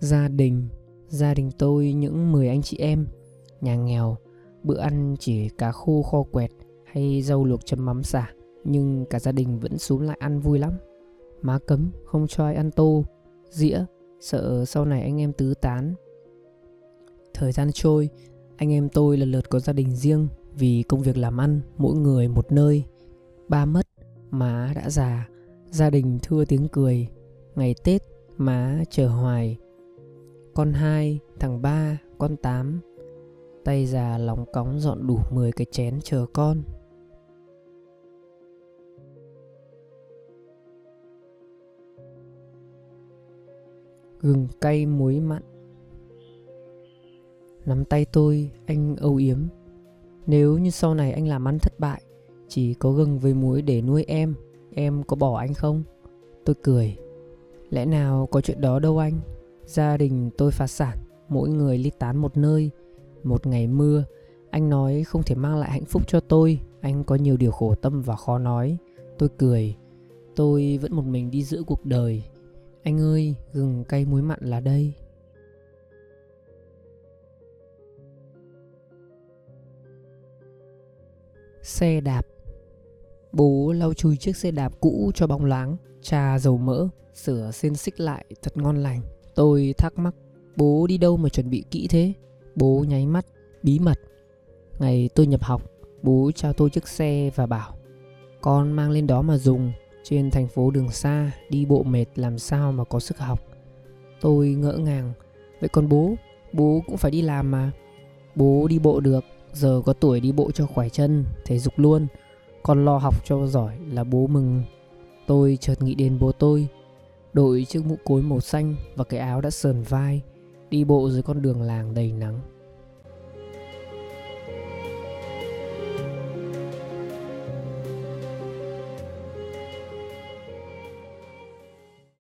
Gia đình, gia đình tôi những 10 anh chị em, nhà nghèo, bữa ăn chỉ cá khô kho quẹt hay rau luộc chấm mắm xả, nhưng cả gia đình vẫn xuống lại ăn vui lắm. Má cấm không cho ai ăn tô, dĩa, sợ sau này anh em tứ tán. Thời gian trôi, anh em tôi lần lượt có gia đình riêng vì công việc làm ăn, mỗi người một nơi. Ba mất, má đã già, gia đình thưa tiếng cười. Ngày Tết, má chờ hoài. Con hai, thằng ba, con tám. Tay già lóng cóng dọn đủ 10 cái chén chờ con. Gừng cay muối mặn Nắm tay tôi, anh âu yếm Nếu như sau này anh làm ăn thất bại Chỉ có gừng với muối để nuôi em Em có bỏ anh không? Tôi cười Lẽ nào có chuyện đó đâu anh Gia đình tôi phá sản Mỗi người ly tán một nơi. Một ngày mưa Anh nói không thể mang lại hạnh phúc cho tôi. Anh có nhiều điều khổ tâm và khó nói. Tôi cười. Tôi vẫn một mình đi giữa cuộc đời. Anh ơi, gừng cay muối mặn là đây. Xe đạp. Bố lau chùi chiếc xe đạp cũ cho bóng loáng Trà dầu mỡ Sửa xiên xích lại thật ngon lành. Tôi thắc mắc, Bố đi đâu mà chuẩn bị kỹ thế? Bố nháy mắt, Bí mật. Ngày tôi nhập học, Bố trao tôi chiếc xe và bảo, Con mang lên đó mà dùng, Trên thành phố đường xa, Đi bộ mệt làm sao mà có sức học. Tôi ngỡ ngàng, Vậy còn bố? Bố cũng phải đi làm mà. Bố đi bộ được, Giờ có tuổi đi bộ cho khỏe chân, Thể dục luôn. Con lo học cho giỏi là bố mừng. Tôi chợt nghĩ đến bố tôi Đội chiếc mũ cối màu xanh Và cái áo đã sờn vai, Đi bộ dưới con đường làng đầy nắng.